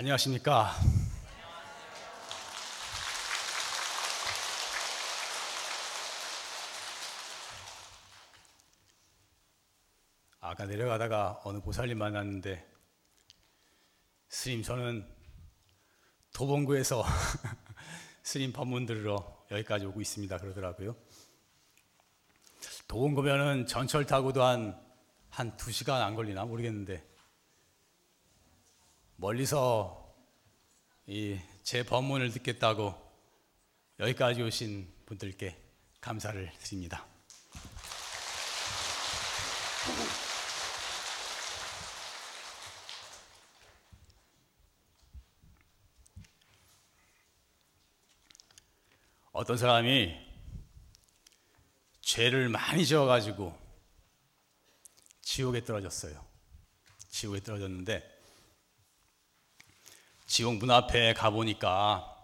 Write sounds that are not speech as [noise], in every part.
안녕하십니까. 아까 내려가다가 어느 보살님 만났는데 스님 저는 도봉구에서 [laughs] 스님 법문 들으러 여기까지 오고 있습니다 그러더라고요. 도봉구면은 전철 타고도 한, 한두 시간 안 걸리나 모르겠는데 멀리서 이 제 법문을 듣겠다고 여기까지 오신 분들께 감사를 드립니다. 어떤 사람이 죄를 많이 지어가지고 지옥에 떨어졌어요. 지옥에 떨어졌는데 지옥 문 앞에 가보니까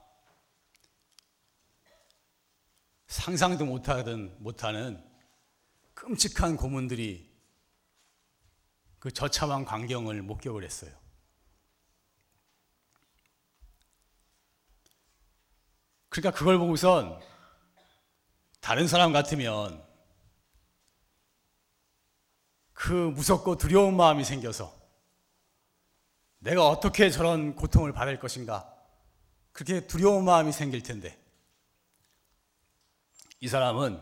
상상도 못하던, 못하는 끔찍한 고문들이 그 저참한 광경을 목격을 했어요. 그러니까 그걸 보고선 다른 사람 같으면 그 무섭고 두려운 마음이 생겨서 내가 어떻게 저런 고통을 받을 것인가 그렇게 두려운 마음이 생길 텐데 이 사람은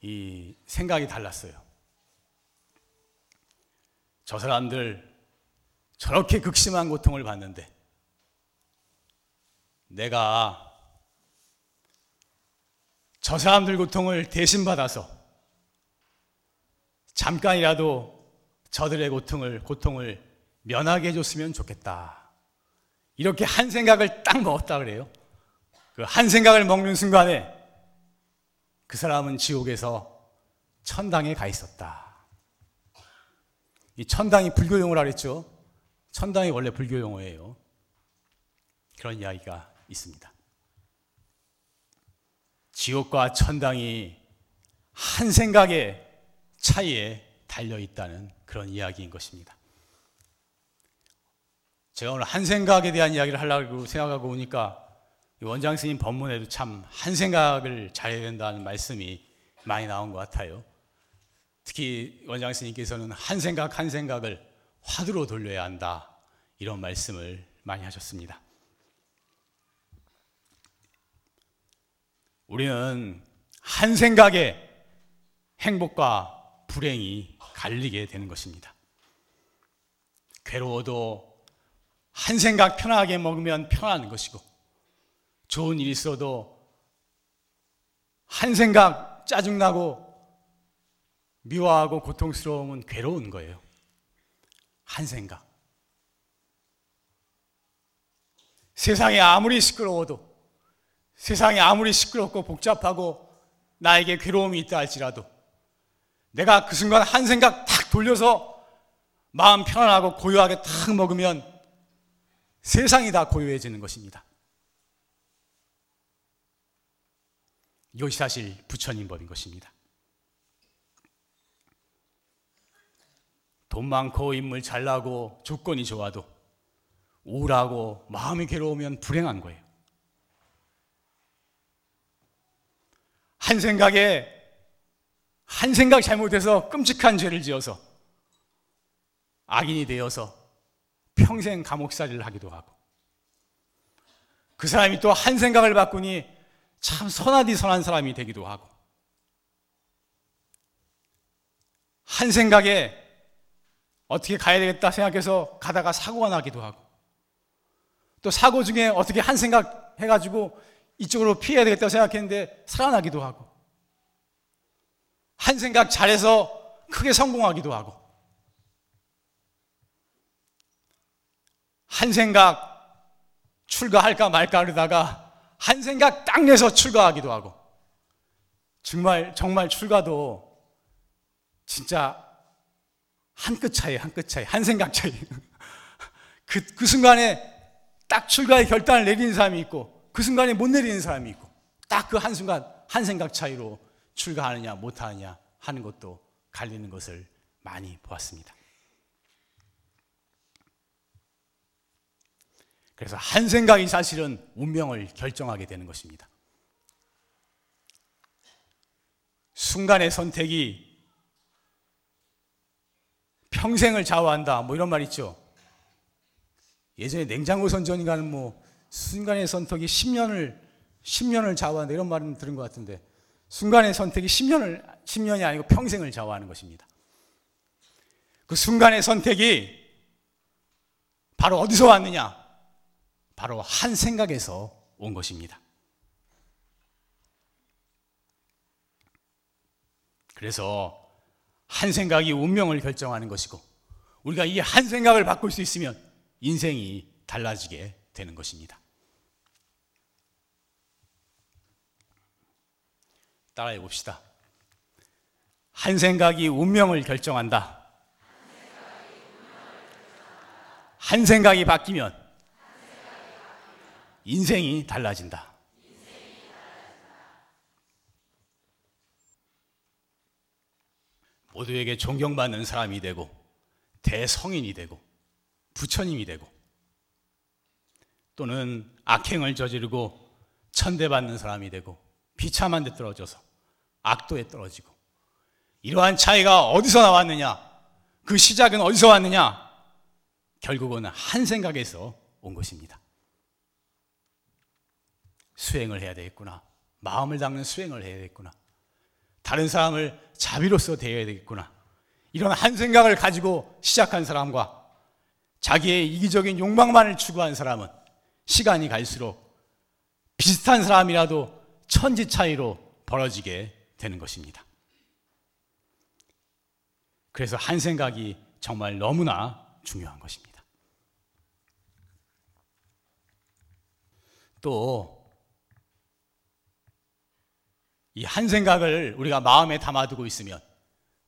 이 생각이 달랐어요. 저 사람들 저렇게 극심한 고통을 받는데 내가 저 사람들 고통을 대신 받아서 잠깐이라도 저들의 고통을 고통을 면하게 해줬으면 좋겠다. 이렇게 한 생각을 딱 먹었다 그래요. 그 한 생각을 먹는 순간에 그 사람은 지옥에서 천당에 가 있었다. 이 천당이 불교 용어라 그랬죠. 천당이 원래 불교 용어예요. 그런 이야기가 있습니다. 지옥과 천당이 한 생각의 차이에 달려 있다는 그런 이야기인 것입니다. 제가 오늘 한 생각에 대한 이야기를 하려고 생각하고 오니까 원장 스님 법문에도 참 한 생각을 잘해야 된다는 말씀이 많이 나온 것 같아요. 특히 원장 스님께서는 한 생각 한 생각을 화두로 돌려야 한다. 이런 말씀을 많이 하셨습니다. 우리는 한 생각에 행복과 불행이 갈리게 되는 것입니다. 괴로워도 한 생각 편하게 먹으면 편한 것이고, 좋은 일이 있어도 한 생각 짜증나고 미워하고 고통스러움은 괴로운 거예요. 한 생각. 세상이 아무리 시끄러워도 세상이 아무리 시끄럽고 복잡하고 나에게 괴로움이 있다 할지라도 내가 그 순간 한 생각 탁 돌려서 마음 편안하고 고요하게 탁 먹으면 세상이 다 고요해지는 것입니다. 이것이 사실 부처님 법인 것입니다. 돈 많고 인물 잘나고 조건이 좋아도 우울하고 마음이 괴로우면 불행한 거예요. 한 생각에 한 생각 잘못해서 끔찍한 죄를 지어서 악인이 되어서 평생 감옥살이를 하기도 하고. 그 사람이 또 한 생각을 바꾸니 참 선하디 선한 사람이 되기도 하고. 한 생각에 어떻게 가야 되겠다 생각해서 가다가 사고가 나기도 하고. 또 사고 중에 어떻게 한 생각 해가지고 이쪽으로 피해야 되겠다 생각했는데 살아나기도 하고. 한 생각 잘해서 크게 성공하기도 하고 한 생각 출가할까 말까 그러다가 한 생각 딱 내서 출가하기도 하고 정말 정말 출가도 진짜 한 끗 차이 한 끗 차이 한 생각 차이 [laughs] 그, 그 순간에 딱 출가의 결단을 내리는 사람이 있고 그 순간에 못 내리는 사람이 있고 딱 그 한순간 한 생각 차이로 출가하느냐 못하느냐 하는 것도 갈리는 것을 많이 보았습니다. 그래서 한 생각이 사실은 운명을 결정하게 되는 것입니다. 순간의 선택이 평생을 좌우한다. 뭐 이런 말 있죠. 예전에 냉장고 선전인가는 뭐 순간의 선택이 10년을 10년을 좌우한다 이런 말은 들은 것 같은데 순간의 선택이 10년을 10년이 아니고 평생을 좌우하는 것입니다. 그 순간의 선택이 바로 어디서 왔느냐? 바로 한 생각에서 온 것입니다. 그래서 한 생각이 운명을 결정하는 것이고 우리가 이 한 생각을 바꿀 수 있으면 인생이 달라지게 되는 것입니다. 따라해 봅시다. 한 생각이 운명을 결정한다. 한 생각이 바뀌면 인생이 달라진다. 모두에게 존경받는 사람이 되고 대성인이 되고 부처님이 되고 또는 악행을 저지르고 천대받는 사람이 되고 비참한 데 떨어져서 악도에 떨어지고 이러한 차이가 어디서 나왔느냐? 그 시작은 어디서 왔느냐? 결국은 한 생각에서 온 것입니다. 수행을 해야 되겠구나. 마음을 닦는 수행을 해야 되겠구나. 다른 사람을 자비로서 대해야 되겠구나. 이런 한 생각을 가지고 시작한 사람과 자기의 이기적인 욕망만을 추구한 사람은 시간이 갈수록 비슷한 사람이라도 천지 차이로 벌어지게 되는 것입니다. 그래서 한 생각이 정말 너무나 중요한 것입니다. 또 이 한 생각을 우리가 마음에 담아두고 있으면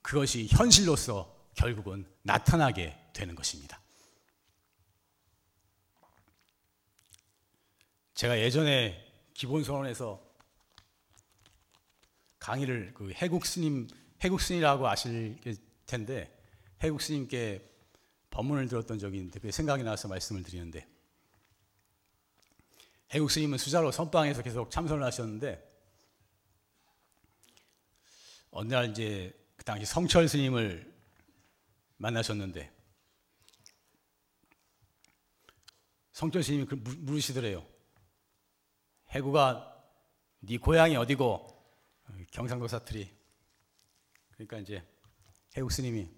그것이 현실로서 결국은 나타나게 되는 것입니다. 제가 예전에 기본선언에서 강의를 그 해국 스님 해국 스님이라고 아실 텐데 해국 스님께 법문을 들었던 적이 있는데 그 생각이 나서 말씀을 드리는데 해국 스님은 수자로 선방에서 계속 참선을 하셨는데 어느 날 이제 그 당시 성철 스님을 만나셨는데 성철 스님이 그 물으시더래요. 해구가 네 고향이 어디고 경상도 사투리 그러니까 이제 해국 스님이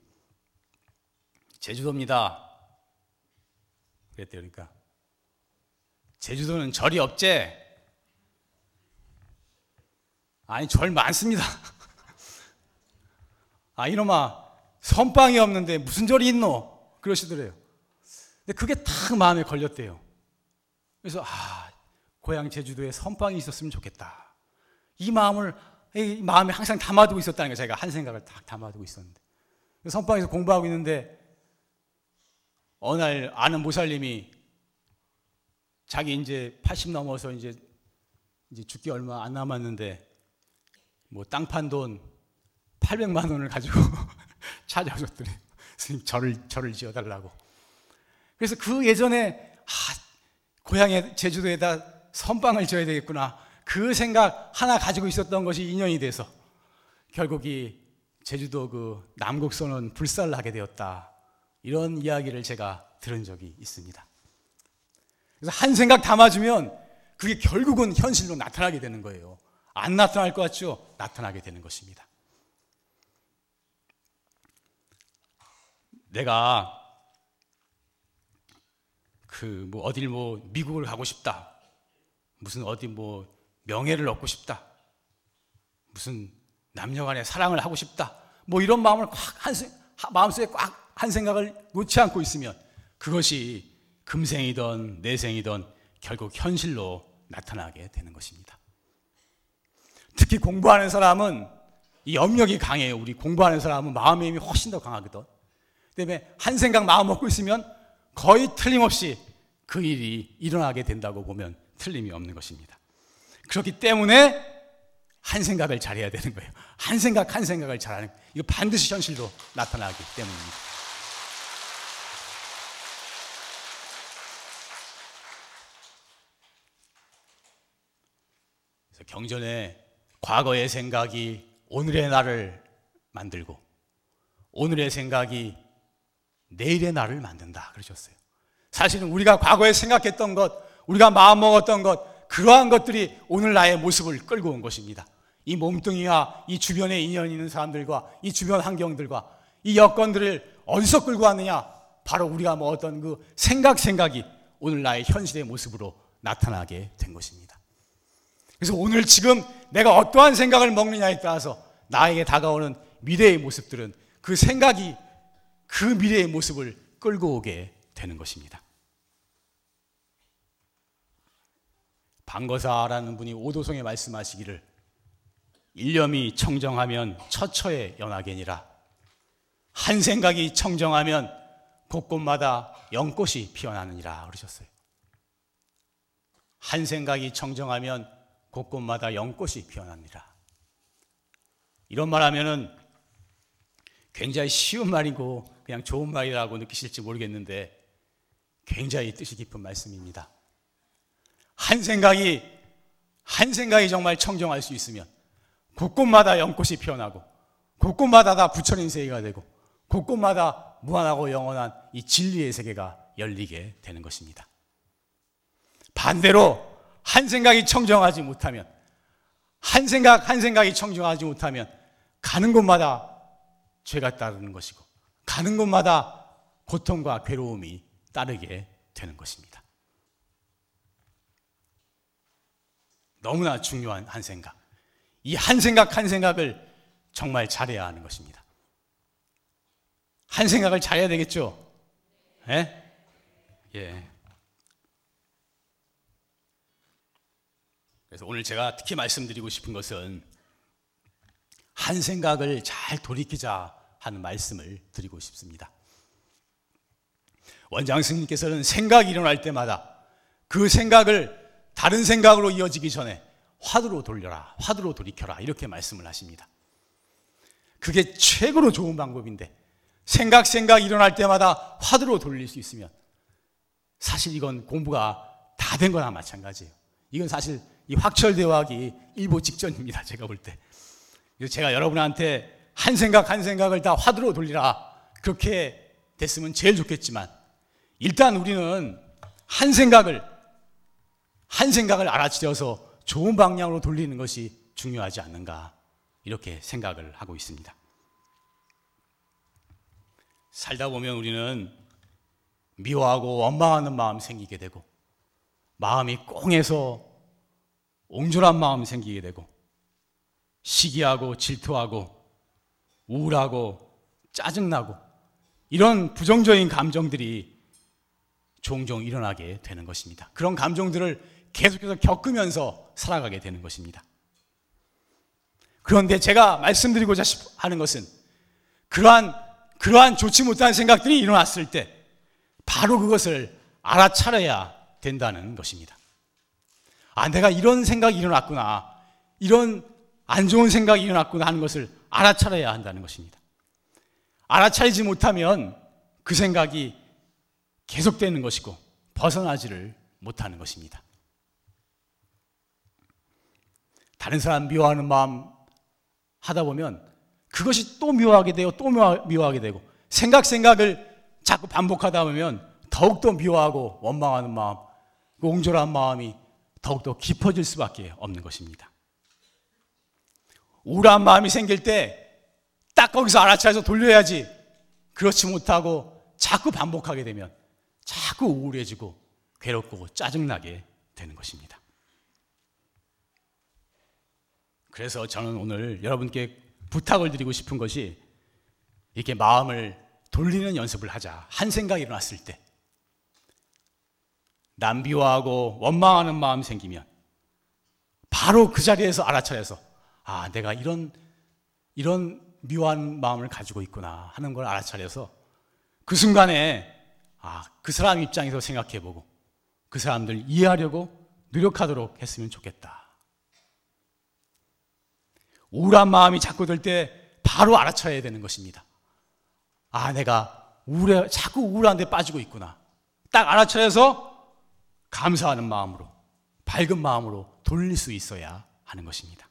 제주도입니다. 그랬대요. 그러니까 제주도는 절이 없제? 아니 절 많습니다. 아 이놈아 선방이 없는데 무슨 절이 있노? 그러시더래요. 근데 그게 딱 마음에 걸렸대요. 그래서 아 고향 제주도에 선방이 있었으면 좋겠다. 이 마음을 이 마음에 항상 담아두고 있었다는 거 제가 한 생각을 딱 담아두고 있었는데 선방에서 공부하고 있는데 어느 날 아는 모살님이 자기 이제 80 넘어서 이제 이제 죽기 얼마 안 남았는데 뭐 땅판 돈 800만 원을 가지고 [laughs] 찾아오셨더니 스님 절을 절을 지어달라고. 그래서 그 예전에 아, 고향에 제주도에다 선방을 지어야 되겠구나. 그 생각 하나 가지고 있었던 것이 인연이 돼서 결국 이 제주도 그 남국선은 불살하게 되었다. 이런 이야기를 제가 들은 적이 있습니다. 그래서 한 생각 담아주면 그게 결국은 현실로 나타나게 되는 거예요. 안 나타날 것 같죠? 나타나게 되는 것입니다. 내가 그 뭐 어딜 뭐 미국을 가고 싶다. 무슨 어디 뭐 명예를 얻고 싶다. 무슨 남녀 간의 사랑을 하고 싶다. 뭐 이런 마음을 꽉한 마음속에 꽉 한 생각을 놓지 않고 있으면 그것이 금생이든 내생이든 결국 현실로 나타나게 되는 것입니다. 특히 공부하는 사람은 이 염력이 강해요. 우리 공부하는 사람은 마음의 힘이 훨씬 더 강하거든. 그다음에 한 생각 마음 먹고 있으면 거의 틀림없이 그 일이 일어나게 된다고 보면 틀림이 없는 것입니다. 그렇기 때문에 한 생각을 잘해야 되는 거예요. 한 생각 한 생각을 잘하는 이거 반드시 현실로 나타나기 때문입니다. 그래서 경전에 과거의 생각이 오늘의 나를 만들고 오늘의 생각이 내일의 나를 만든다 그러셨어요. 사실은 우리가 과거에 생각했던 것, 우리가 마음먹었던 것, 그러한 것들이 오늘 나의 모습을 끌고 온 것입니다. 이 몸뚱이와 이 주변에 인연 있는 사람들과 이 주변 환경들과 이 여건들을 어디서 끌고 왔느냐? 바로 우리가 먹었던 그 생각 생각이 오늘 나의 현실의 모습으로 나타나게 된 것입니다. 그래서 오늘 지금 내가 어떠한 생각을 먹느냐에 따라서 나에게 다가오는 미래의 모습들은 그 생각이 그 미래의 모습을 끌고 오게 되는 것입니다. 방거사라는 분이 오도송에 말씀하시기를 일념이 청정하면 처처에 연하게니라 한 생각이 청정하면 곳곳마다 연꽃이 피어나느니라 그러셨어요. 한 생각이 청정하면 곳곳마다 연꽃이 피어납니다. 이런 말 하면은 굉장히 쉬운 말이고 그냥 좋은 말이라고 느끼실지 모르겠는데 굉장히 뜻이 깊은 말씀입니다. 한 생각이 한 생각이 정말 청정할 수 있으면 곳곳마다 연꽃이 피어나고 곳곳마다 다 부처님 세계가 되고 곳곳마다 무한하고 영원한 이 진리의 세계가 열리게 되는 것입니다. 반대로 한 생각이 청정하지 못하면 한 생각 한 생각이 청정하지 못하면 가는 곳마다 죄가 따르는 것이고 가는 곳마다 고통과 괴로움이 따르게 되는 것입니다. 너무나 중요한 한 생각. 이 한 생각 한 생각을 정말 잘해야 하는 것입니다. 한 생각을 잘해야 되겠죠? 예? 예. 그래서 오늘 제가 특히 말씀드리고 싶은 것은 한 생각을 잘 돌이키자 하는 말씀을 드리고 싶습니다. 원장 스님께서는 생각이 일어날 때마다 그 생각을 다른 생각으로 이어지기 전에 화두로 돌려라, 화두로 돌이켜라 이렇게 말씀을 하십니다. 그게 최고로 좋은 방법인데 생각 생각 일어날 때마다 화두로 돌릴 수 있으면 사실 이건 공부가 다 된 거나 마찬가지예요. 이건 사실 이 확철 대화기 일보 직전입니다. 제가 볼 때. 제가 여러분한테 한 생각 한 생각을 다 화두로 돌리라. 그렇게 됐으면 제일 좋겠지만 일단 우리는 한 생각을 한 생각을 알아차려서 좋은 방향으로 돌리는 것이 중요하지 않는가 이렇게 생각을 하고 있습니다. 살다 보면 우리는 미워하고 원망하는 마음 생기게 되고 마음이 꽁해서 옹졸한 마음 생기게 되고 시기하고 질투하고 우울하고 짜증나고 이런 부정적인 감정들이 종종 일어나게 되는 것입니다. 그런 감정들을 계속해서 겪으면서 살아가게 되는 것입니다. 그런데 제가 말씀드리고자 하는 것은 그러한 그러한 좋지 못한 생각들이 일어났을 때 바로 그것을 알아차려야 된다는 것입니다. 아, 내가 이런 생각이 일어났구나. 이런 안 좋은 생각이 일어났구나 하는 것을 알아차려야 한다는 것입니다. 알아차리지 못하면 그 생각이 계속되는 것이고 벗어나지를 못하는 것입니다. 다른 사람 미워하는 마음 하다 보면 그것이 또 미워하게 되고 또 미워하게 되고 생각 생각을 자꾸 반복하다 보면 더욱더 미워하고 원망하는 마음, 그 옹졸한 마음이 더욱더 깊어질 수밖에 없는 것입니다. 우울한 마음이 생길 때 딱 거기서 알아차려서 돌려야지. 그렇지 못하고 자꾸 반복하게 되면 자꾸 우울해지고 괴롭고 짜증나게 되는 것입니다. 그래서 저는 오늘 여러분께 부탁을 드리고 싶은 것이 이렇게 마음을 돌리는 연습을 하자. 한 생각이 일어났을 때. 남비워하고 원망하는 마음 생기면 바로 그 자리에서 알아차려서 아, 내가 이런 이런 미워한 마음을 가지고 있구나 하는 걸 알아차려서 그 순간에 아, 그 사람 입장에서 생각해 보고 그 사람들 이해하려고 노력하도록 했으면 좋겠다. 우울한 마음이 자꾸 들 때 바로 알아차려야 되는 것입니다. 아, 내가 우울해, 자꾸 우울한 데 빠지고 있구나. 딱 알아차려서 감사하는 마음으로, 밝은 마음으로 돌릴 수 있어야 하는 것입니다.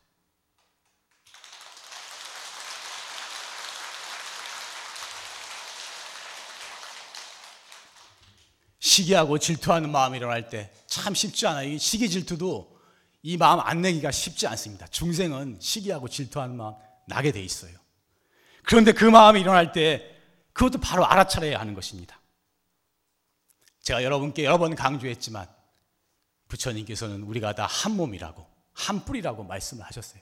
시기하고 질투하는 마음이 일어날 때 참 쉽지 않아요. 이 시기 질투도 이 마음 안 내기가 쉽지 않습니다. 중생은 시기하고 질투하는 마음 나게 돼 있어요. 그런데 그 마음이 일어날 때 그것도 바로 알아차려야 하는 것입니다. 제가 여러분께 여러 번 강조했지만 부처님께서는 우리가 다 한 몸이라고 한 뿌리라고 말씀을 하셨어요.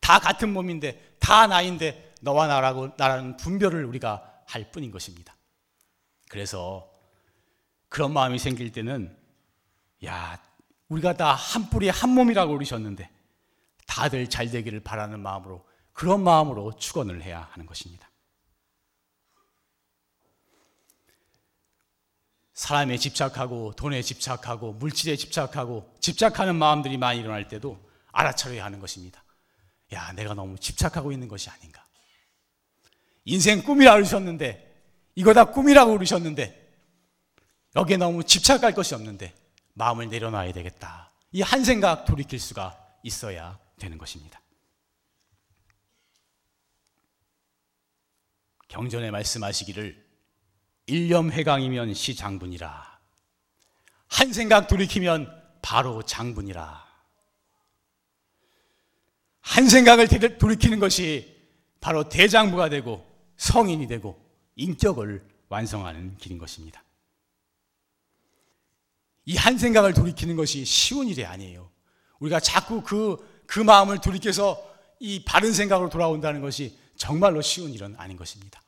다 같은 몸인데 다 나인데 너와 나라고 나라는 분별을 우리가 할 뿐인 것입니다. 그래서 그런 마음이 생길 때는 야 우리가 다 한 뿌리 한 몸이라고 그러셨는데 다들 잘 되기를 바라는 마음으로 그런 마음으로 축원을 해야 하는 것입니다. 사람에 집착하고 돈에 집착하고 물질에 집착하고 집착하는 마음들이 많이 일어날 때도 알아차려야 하는 것입니다. 야, 내가 너무 집착하고 있는 것이 아닌가. 인생 꿈이라 그러셨는데 이거 다 꿈이라고 그러셨는데 여기에 너무 집착할 것이 없는데 마음을 내려놔야 되겠다. 이 한 생각 돌이킬 수가 있어야 되는 것입니다. 경전에 말씀하시기를 일념회강이면 시장분이라. 한 생각 돌이키면 바로 장분이라. 한 생각을 돌이키는 것이 바로 대장부가 되고 성인이 되고 인격을 완성하는 길인 것입니다. 이 한 생각을 돌이키는 것이 쉬운 일이 아니에요. 우리가 자꾸 그, 그 마음을 돌이켜서 이 바른 생각으로 돌아온다는 것이 정말로 쉬운 일은 아닌 것입니다.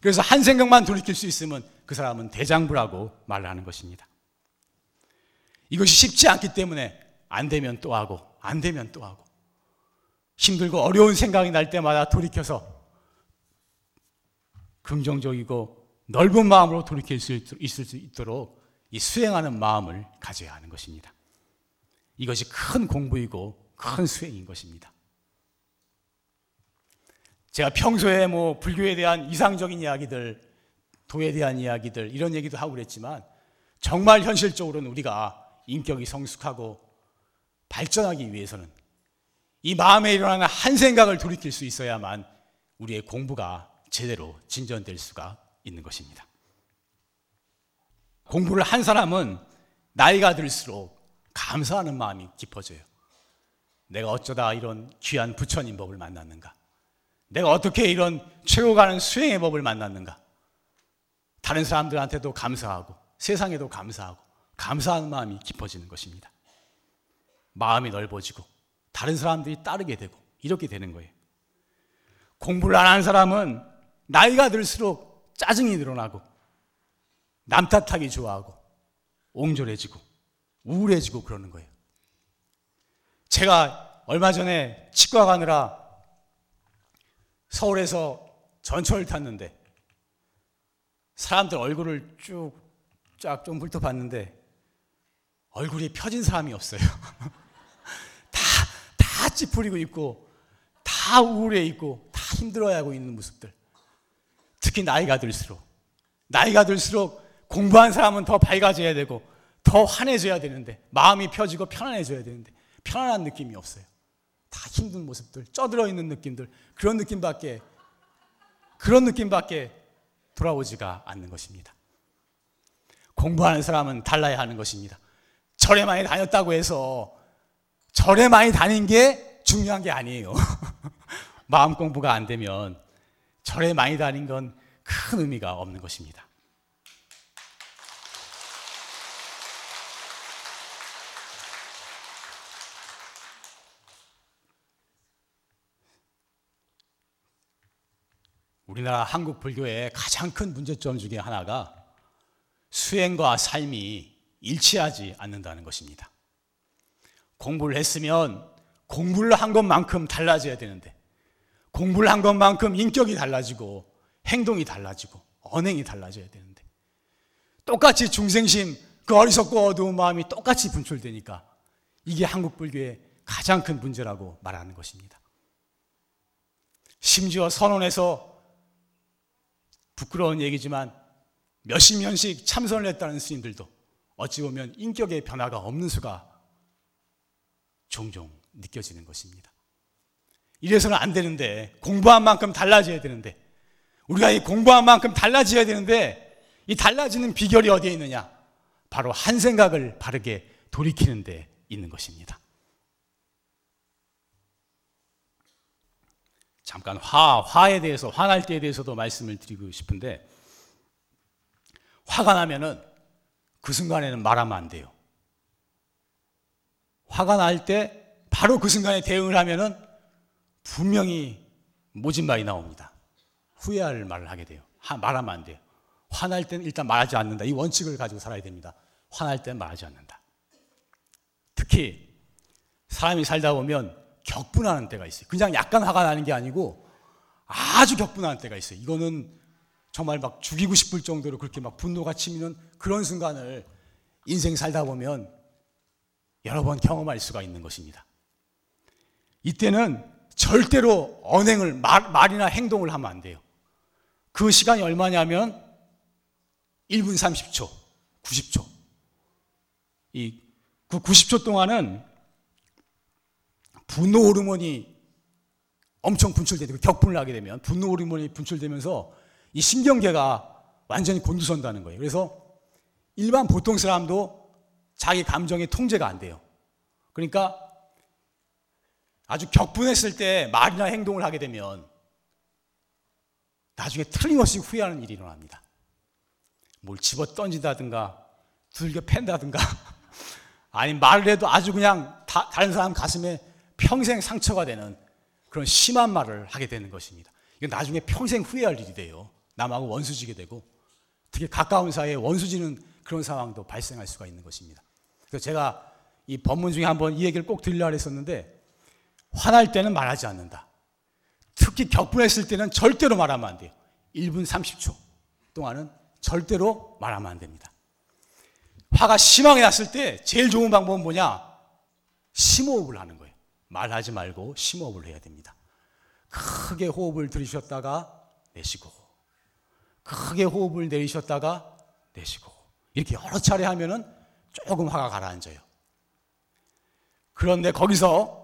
그래서 한 생각만 돌이킬 수 있으면 그 사람은 대장부라고 말을 하는 것입니다. 이것이 쉽지 않기 때문에 안 되면 또 하고, 안 되면 또 하고, 힘들고 어려운 생각이 날 때마다 돌이켜서 긍정적이고 넓은 마음으로 돌이킬 수 있도록 이 수행하는 마음을 가져야 하는 것입니다. 이것이 큰 공부이고 큰 수행인 것입니다. 제가 평소에 뭐 불교에 대한 이상적인 이야기들, 도에 대한 이야기들 이런 얘기도 하고 그랬지만 정말 현실적으로는 우리가 인격이 성숙하고 발전하기 위해서는 이 마음에 일어나는 한 생각을 돌이킬 수 있어야만 우리의 공부가 제대로 진전될 수가 있는 것입니다. 공부를 한 사람은 나이가 들수록 감사하는 마음이 깊어져요. 내가 어쩌다 이런 귀한 부처님 법을 만났는가? 내가 어떻게 이런 최고 가는 수행의 법을 만났는가? 다른 사람들한테도 감사하고 세상에도 감사하고 감사하는 마음이 깊어지는 것입니다. 마음이 넓어지고 다른 사람들이 따르게 되고 이렇게 되는 거예요. 공부를 안 한 사람은 나이가 들수록 짜증이 늘어나고 남 탓하기 좋아하고 옹졸해지고 우울해지고 그러는 거예요. 제가 얼마 전에 치과 가느라 서울에서 전철을 탔는데 사람들 얼굴을 쭉 쫙 좀 훑어봤는데 얼굴이 펴진 사람이 없어요. [laughs] 다, 다 찌푸리고 있고, 다 우울해 있고, 다 힘들어하고 있는 모습들. 특히 나이가 들수록. 나이가 들수록 공부한 사람은 더 밝아져야 되고, 더 환해져야 되는데, 마음이 펴지고 편안해져야 되는데, 편안한 느낌이 없어요. 다 힘든 모습들, 쪄들어 있는 느낌들, 그런 느낌밖에, 그런 느낌밖에 돌아오지가 않는 것입니다. 공부하는 사람은 달라야 하는 것입니다. 절에 많이 다녔다고 해서 절에 많이 다닌 게 중요한 게 아니에요. [laughs] 마음 공부가 안 되면 절에 많이 다닌 건 큰 의미가 없는 것입니다. 우리나라 한국 불교의 가장 큰 문제점 중에 하나가 수행과 삶이 일치하지 않는다는 것입니다. 공부를 했으면 공부를 한 것만큼 달라져야 되는데 공부를 한 것만큼 인격이 달라지고 행동이 달라지고 언행이 달라져야 되는데 똑같이 중생심 그 어리석고 어두운 마음이 똑같이 분출되니까 이게 한국 불교의 가장 큰 문제라고 말하는 것입니다. 심지어 선언에서 부끄러운 얘기지만 몇십 년씩 참선을 했다는 스님들도 어찌 보면 인격의 변화가 없는 수가 종종 느껴지는 것입니다. 이래서는 안 되는데 공부한 만큼 달라져야 되는데 우리가 이 공부한 만큼 달라져야 되는데 이 달라지는 비결이 어디에 있느냐? 바로 한 생각을 바르게 돌이키는 데 있는 것입니다. 잠깐 화, 화에 대해서, 화날 때에 대해서도 말씀을 드리고 싶은데, 화가 나면은 그 순간에는 말하면 안 돼요. 화가 날 때 바로 그 순간에 대응을 하면은 분명히 모진 말이 나옵니다. 후회할 말을 하게 돼요. 하, 말하면 안 돼요. 화날 때는 일단 말하지 않는다. 이 원칙을 가지고 살아야 됩니다. 화날 때는 말하지 않는다. 특히 사람이 살다 보면 격분하는 때가 있어요. 그냥 약간 화가 나는 게 아니고 아주 격분하는 때가 있어요. 이거는 정말 막 죽이고 싶을 정도로 그렇게 막 분노가 치미는 그런 순간을 인생 살다 보면 여러 번 경험할 수가 있는 것입니다. 이때는 절대로 언행을 말, 말이나 행동을 하면 안 돼요. 그 시간이 얼마냐면 1분 30초, 90초. 이 그 90초 동안은 분노 호르몬이 엄청 분출되고 격분을 하게 되면 분노 호르몬이 분출되면서 이 신경계가 완전히 곤두선다는 거예요. 그래서 일반 보통 사람도 자기 감정의 통제가 안 돼요. 그러니까 아주 격분했을 때 말이나 행동을 하게 되면 나중에 틀림없이 후회하는 일이 일어납니다. 뭘 집어 던진다든가 두들겨 팬다든가 [laughs] 아니 말을 해도 아주 그냥 다, 다른 사람 가슴에 평생 상처가 되는 그런 심한 말을 하게 되는 것입니다. 이건 나중에 평생 후회할 일이 돼요. 남하고 원수지게 되고 특히 가까운 사이에 원수지는 그런 상황도 발생할 수가 있는 것입니다. 그래서 제가 이 법문 중에 한번 이 얘기를 꼭 들려야 했었는데 화날 때는 말하지 않는다. 특히 격분했을 때는 절대로 말하면 안 돼요. 1분 30초 동안은 절대로 말하면 안 됩니다. 화가 심하게 났을 때 제일 좋은 방법은 뭐냐? 심호흡을 하는 거예요. 말하지 말고 심호흡을 해야 됩니다. 크게 호흡을 들이셨다가 내쉬고, 크게 호흡을 내쉬셨다가 내쉬고, 이렇게 여러 차례 하면은 조금 화가 가라앉아요. 그런데 거기서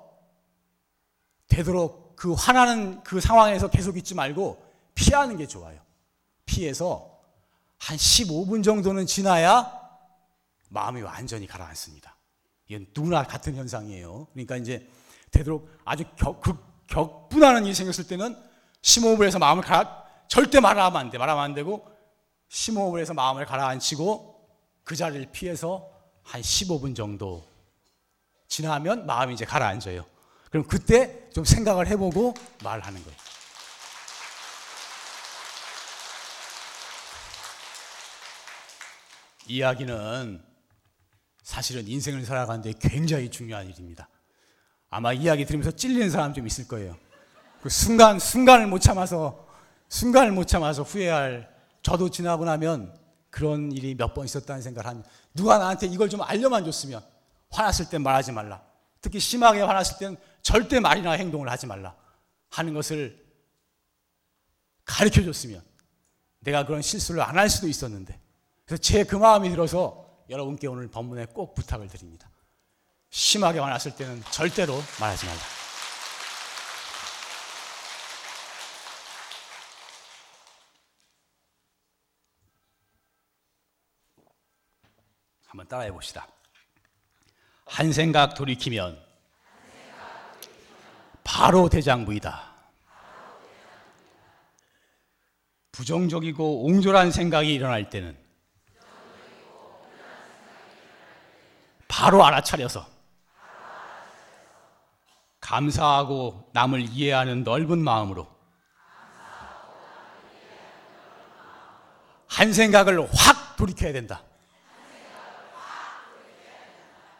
되도록 그 화나는 그 상황에서 계속 있지 말고 피하는 게 좋아요. 피해서 한 15분 정도는 지나야 마음이 완전히 가라앉습니다. 이건 누구나 같은 현상이에요. 그러니까 이제 되도록 아주 격, 극, 격분하는 일이 생겼을 때는 심호흡을 해서 마음을 가라, 절대 말하면 안 돼. 말하면 안 되고 심호흡을 해서 마음을 가라앉히고 그 자리를 피해서 한 15분 정도 지나면 마음이 이제 가라앉아요. 그럼 그때 좀 생각을 해보고 말하는 거예요. 이야기는 사실은 인생을 살아가는데 굉장히 중요한 일입니다. 아마 이야기 들으면서 찔리는 사람 좀 있을 거예요. 그 순간, 순간을 못 참아서, 순간을 못 참아서 후회할, 저도 지나고 나면 그런 일이 몇 번 있었다는 생각을 합니다. 누가 나한테 이걸 좀 알려만 줬으면, 화났을 땐 말하지 말라. 특히 심하게 화났을 때는 절대 말이나 행동을 하지 말라. 하는 것을 가르쳐 줬으면, 내가 그런 실수를 안 할 수도 있었는데, 그래서 제 그 마음이 들어서 여러분께 오늘 법문에 꼭 부탁을 드립니다. 심하게 화났을 때는 절대로 말하지 말라. 한번 따라해 봅시다. 한 생각 돌이키면 바로 대장부이다. 부정적이고 옹졸한 생각이 일어날 때는 바로 알아차려서 감사하고 남을 이해하는 넓은 마음으로 한 생각을 확 돌이켜야 된다.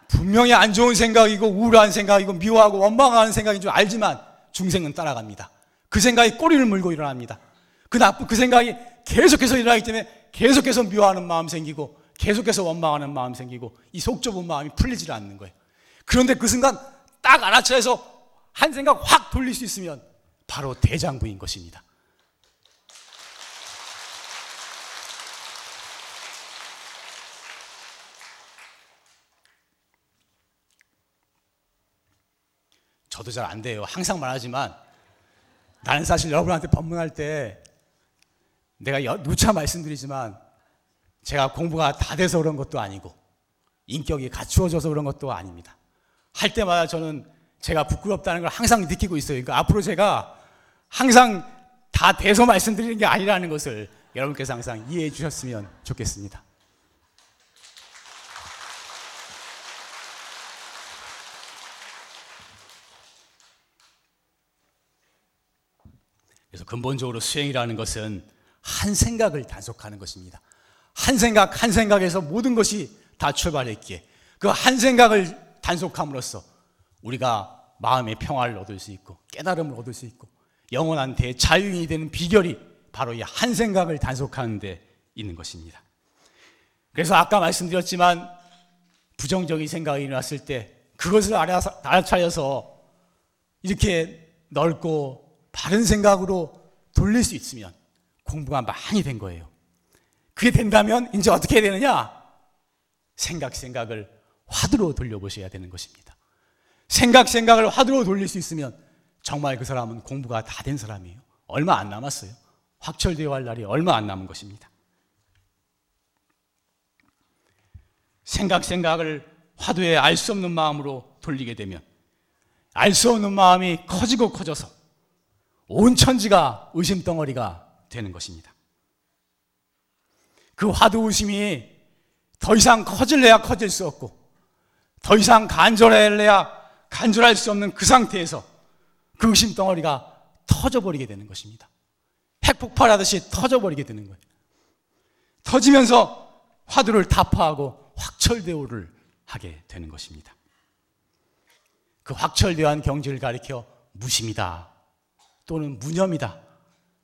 분명히 안 좋은 생각이고 우울한 생각이고 미워하고 원망하는 생각인 줄 알지만 중생은 따라갑니다. 그 생각이 꼬리를 물고 일어납니다. 그 나쁜 그 생각이 계속해서 일어나기 때문에 계속해서 미워하는 마음 생기고 계속해서 원망하는 마음 생기고 이 속 좁은 마음이 풀리질 않는 거예요. 그런데 그 순간 딱 알아차려서 한 생각 확 돌릴 수 있으면 바로 대장부인 것입니다. 저도 잘 안 돼요. 항상 말하지만 나는 사실 여러분한테 법문할 때 내가 여- 누차 말씀드리지만 제가 공부가 다 돼서 그런 것도 아니고 인격이 갖추어져서 그런 것도 아닙니다. 할 때마다 저는 제가 부끄럽다는 걸 항상 느끼고 있어요. 그러니까 앞으로 제가 항상 다 돼서 말씀드리는 게 아니라는 것을 여러분께서 항상 이해해 주셨으면 좋겠습니다. 그래서 근본적으로 수행이라는 것은 한 생각을 단속하는 것입니다. 한 생각, 한 생각에서 모든 것이 다 출발했기에 그 한 생각을 단속함으로써 우리가 마음의 평화를 얻을 수 있고 깨달음을 얻을 수 있고 영원한 대자유인이 되는 비결이 바로 이 한 생각을 단속하는 데 있는 것입니다. 그래서 아까 말씀드렸지만 부정적인 생각이 일어났을 때 그것을 알아차려서 이렇게 넓고 바른 생각으로 돌릴 수 있으면 공부가 많이 된 거예요. 그게 된다면 이제 어떻게 되느냐? 생각 생각을 화두로 돌려보셔야 되는 것입니다. 생각 생각을 화두로 돌릴 수 있으면 정말 그 사람은 공부가 다 된 사람이에요. 얼마 안 남았어요. 확철되어 할 날이 얼마 안 남은 것입니다. 생각 생각을 화두에 알 수 없는 마음으로 돌리게 되면 알 수 없는 마음이 커지고 커져서 온 천지가 의심 덩어리가 되는 것입니다. 그 화두 의심이 더 이상 커질래야 커질 수 없고 더 이상 간절할래야 간절할 수 없는 그 상태에서 그 의심 덩어리가 터져버리게 되는 것입니다. 핵폭발하듯이 터져버리게 되는 거예요. 터지면서 화두를 타파하고 확철대오를 하게 되는 것입니다. 그 확철대오한 경지를 가리켜 무심이다 또는 무념이다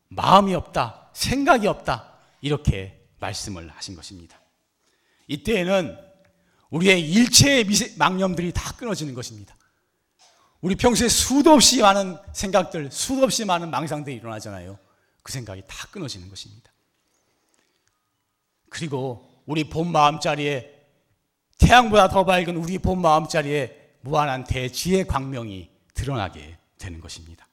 마음이 없다 생각이 없다 이렇게 말씀을 하신 것입니다. 이때에는 우리의 일체의 망념들이 다 끊어지는 것입니다. 우리 평소에 수도 없이 많은 생각들, 수도 없이 많은 망상들이 일어나잖아요. 그 생각이 다 끊어지는 것입니다. 그리고 우리 본 마음자리에 태양보다 더 밝은 우리 본 마음자리에 무한한 대지의 광명이 드러나게 되는 것입니다.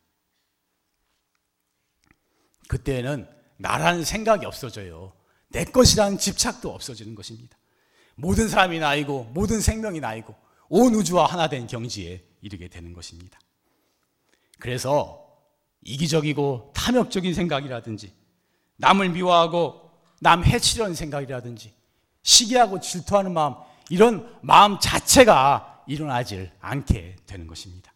그때는 나라는 생각이 없어져요. 내 것이라는 집착도 없어지는 것입니다. 모든 사람이 나이고 모든 생명이 나이고 온 우주와 하나 된 경지에 이르게 되는 것입니다. 그래서 이기적이고 탐욕적인 생각이라든지 남을 미워하고 남 해치려는 생각이라든지 시기하고 질투하는 마음 이런 마음 자체가 일어나질 않게 되는 것입니다.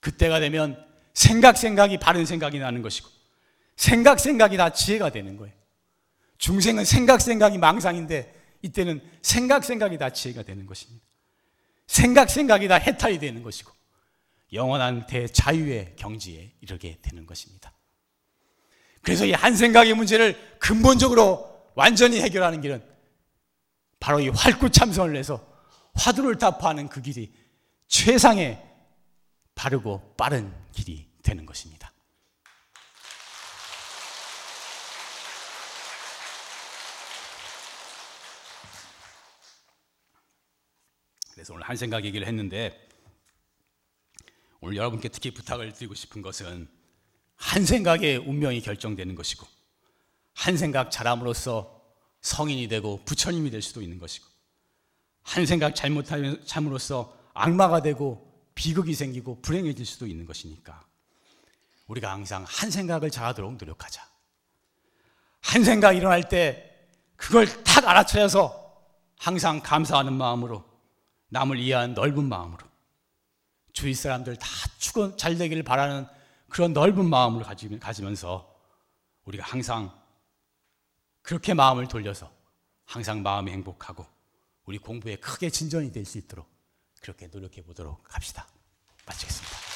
그때가 되면 생각 생각이 바른 생각이 나는 것이고 생각 생각이 다 지혜가 되는 거예요. 중생은 생각 생각이 망상인데 이때는 생각 생각이 다 지혜가 되는 것입니다. 생각 생각이 다 해탈이 되는 것이고 영원한 대자유의 경지에 이르게 되는 것입니다. 그래서 이 한 생각의 문제를 근본적으로 완전히 해결하는 길은 바로 이 활구 참선을 해서 화두를 타파하는 그 길이 최상의 바르고 빠른 길이 되는 것입니다. 그래서 오늘 한 생각 얘기를 했는데 오늘 여러분께 특히 부탁을 드리고 싶은 것은 한 생각의 운명이 결정되는 것이고 한 생각 잘함으로써 성인이 되고 부처님이 될 수도 있는 것이고 한 생각 잘못함으로써 악마가 되고 비극이 생기고 불행해질 수도 있는 것이니까 우리가 항상 한 생각을 잘하도록 노력하자. 한 생각 일어날 때 그걸 탁 알아차려서 항상 감사하는 마음으로 남을 이해하는 넓은 마음으로 주위 사람들 다 축원 잘 되기를 바라는 그런 넓은 마음을 가지면서 우리가 항상 그렇게 마음을 돌려서 항상 마음이 행복하고 우리 공부에 크게 진전이 될 수 있도록 그렇게 노력해 보도록 합시다. 마치겠습니다.